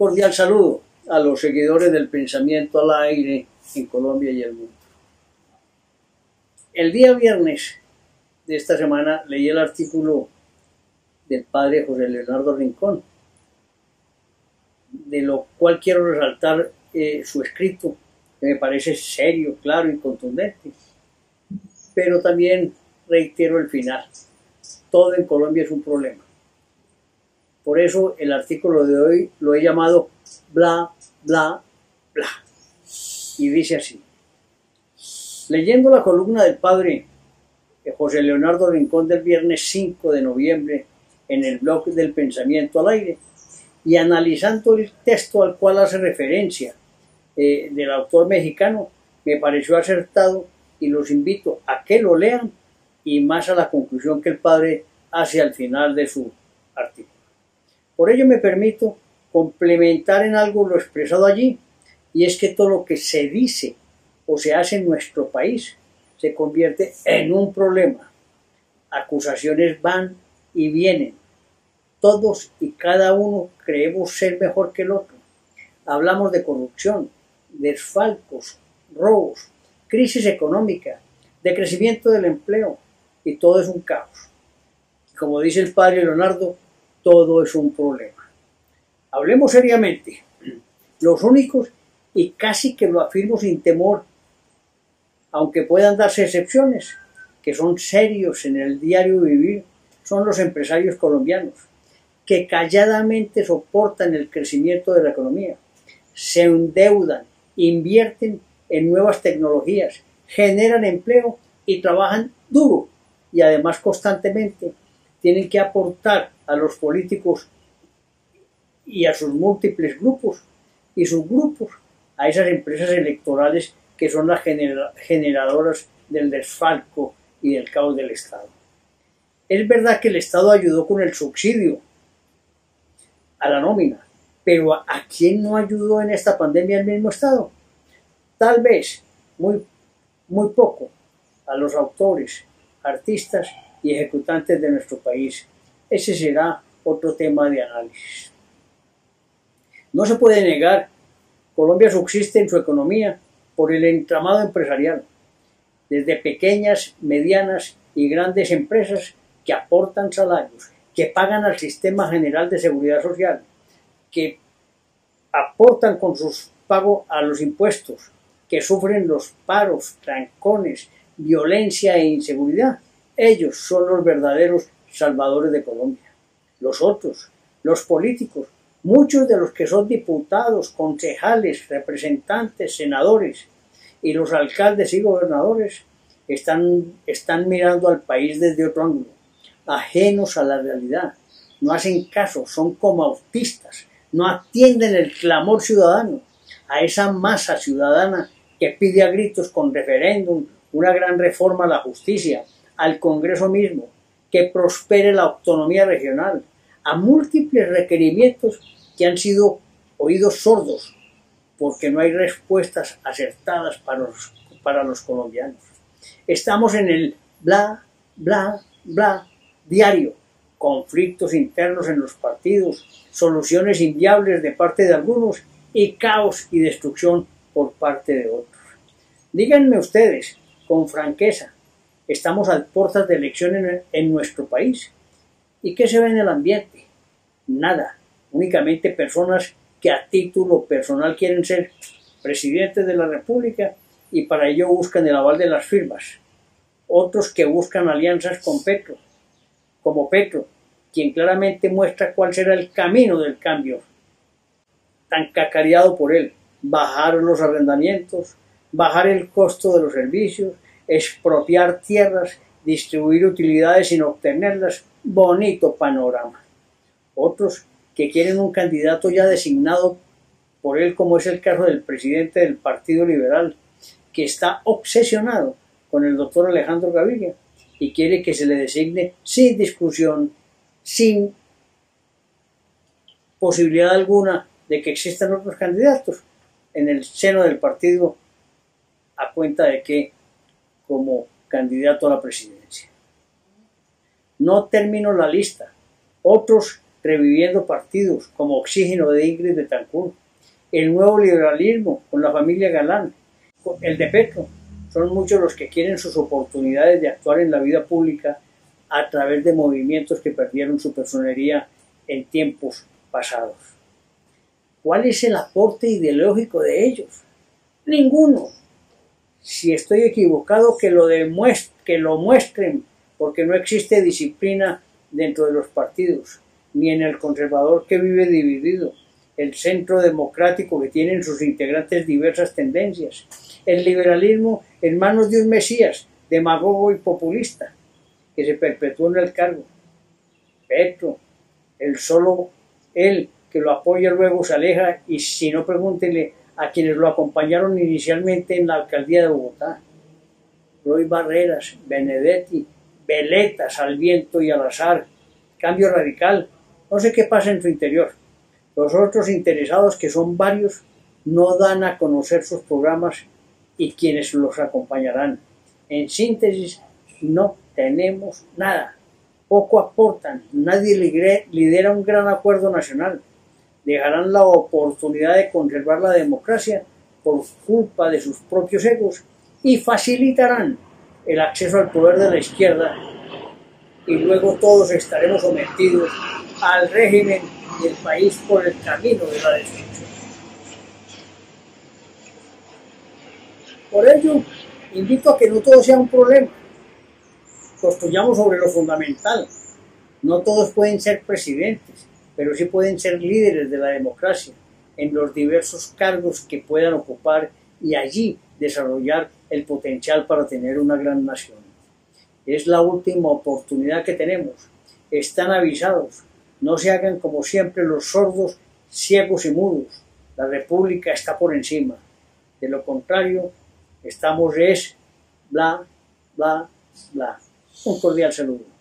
cordial saludo a los seguidores del pensamiento al aire en Colombia y el mundo. El día viernes de esta semana leí el artículo del padre José Leonardo Rincón, de lo cual quiero resaltar eh, su escrito, que me parece serio, claro y contundente, pero también reitero el final. Todo en Colombia es un problema. Por eso el artículo de hoy lo he llamado bla, bla, bla. Y dice así. Leyendo la columna del padre José Leonardo Rincón del viernes 5 de noviembre en el blog del pensamiento al aire y analizando el texto al cual hace referencia eh, del autor mexicano, me pareció acertado y los invito a que lo lean y más a la conclusión que el padre hace al final de su. Por ello me permito complementar en algo lo expresado allí, y es que todo lo que se dice o se hace en nuestro país se convierte en un problema. Acusaciones van y vienen. Todos y cada uno creemos ser mejor que el otro. Hablamos de corrupción, desfalcos, robos, crisis económica, de crecimiento del empleo, y todo es un caos. Como dice el padre Leonardo, todo es un problema. Hablemos seriamente. Los únicos, y casi que lo afirmo sin temor, aunque puedan darse excepciones, que son serios en el diario vivir, son los empresarios colombianos, que calladamente soportan el crecimiento de la economía, se endeudan, invierten en nuevas tecnologías, generan empleo y trabajan duro y además constantemente tienen que aportar a los políticos y a sus múltiples grupos y subgrupos a esas empresas electorales que son las generadoras del desfalco y del caos del Estado. Es verdad que el Estado ayudó con el subsidio a la nómina, pero ¿a quién no ayudó en esta pandemia el mismo Estado? Tal vez, muy, muy poco, a los autores, artistas y ejecutantes de nuestro país. Ese será otro tema de análisis. No se puede negar, Colombia subsiste en su economía por el entramado empresarial, desde pequeñas, medianas y grandes empresas que aportan salarios, que pagan al sistema general de seguridad social, que aportan con sus pagos a los impuestos, que sufren los paros, trancones, violencia e inseguridad. Ellos son los verdaderos salvadores de Colombia. Los otros, los políticos, muchos de los que son diputados, concejales, representantes, senadores y los alcaldes y gobernadores están, mirando al país desde otro ángulo, ajenos a la realidad. No hacen caso, son como autistas, no atienden el clamor ciudadano, a esa masa ciudadana que pide a gritos con referéndum una gran reforma a la justicia, al Congreso mismo, que prospere la autonomía regional, a múltiples requerimientos que han sido oídos sordos, porque no hay respuestas acertadas para los, para los colombianos. Estamos en el bla, bla, bla diario, conflictos internos en los partidos, soluciones inviables de parte de algunos y caos y destrucción por parte de otros. Díganme ustedes, con franqueza, estamos a puertas de elecciones en nuestro país. ¿Y qué se ve en el ambiente? Nada, únicamente personas que a título personal quieren ser presidentes de la República y para ello buscan el aval de las firmas. Otros que buscan alianzas con Petro, como Petro, quien claramente muestra cuál será el camino del cambio, tan cacareado por él. Bajaron los arrendamientos, bajar el costo de los servicios, expropiar tierras, distribuir utilidades sin obtenerlas, bonito panorama. Otros que quieren un candidato ya designado por él, como es el caso del presidente del Partido Liberal, que está obsesionado con el doctor Alejandro Gaviria y quiere que se le designe sin discusión, sin posibilidad alguna de que existan otros candidatos en el seno del partido a cuenta de que como candidato a la presidencia. No termino la lista. Otros reviviendo partidos como Oxígeno de Ingrid de Tancur, el nuevo liberalismo con la familia Galán, el de Petro. Son muchos los que quieren sus oportunidades de actuar en la vida pública a través de movimientos que perdieron su personería en tiempos pasados. ¿Cuál es el aporte ideológico de ellos? Ninguno. Si estoy equivocado, que lo, que lo muestren, porque no existe disciplina dentro de los partidos, ni en el conservador que vive dividido, el centro democrático que tienen sus integrantes diversas tendencias, el liberalismo en manos de un Mesías, demagogo y populista, que se perpetuó en el cargo. Petro, el solo él que lo apoya luego se aleja y si no pregúntele a quienes lo acompañaron inicialmente en la alcaldía de Bogotá. Roy Barreras, Benedetti, Veletas al viento y al azar, cambio radical, no sé qué pasa en su interior. Los otros interesados, que son varios, no dan a conocer sus programas y quienes los acompañarán. En síntesis, no tenemos nada. Poco aportan, nadie lidera un gran acuerdo nacional. Dejarán la oportunidad de conservar la democracia por culpa de sus propios egos y facilitarán el acceso al poder de la izquierda y luego todos estaremos sometidos al régimen y el país por el camino de la destrucción. Por ello, invito a que no todo sea un problema. Construyamos sobre lo fundamental. No todos pueden ser presidentes, pero sí pueden ser líderes de la democracia en los diversos cargos que puedan ocupar y allí desarrollar el potencial para tener una gran nación. Es la última oportunidad que tenemos. Están avisados. No se hagan como siempre los sordos, ciegos y mudos. La República está por encima. De lo contrario, estamos es bla, bla, bla. Un cordial saludo.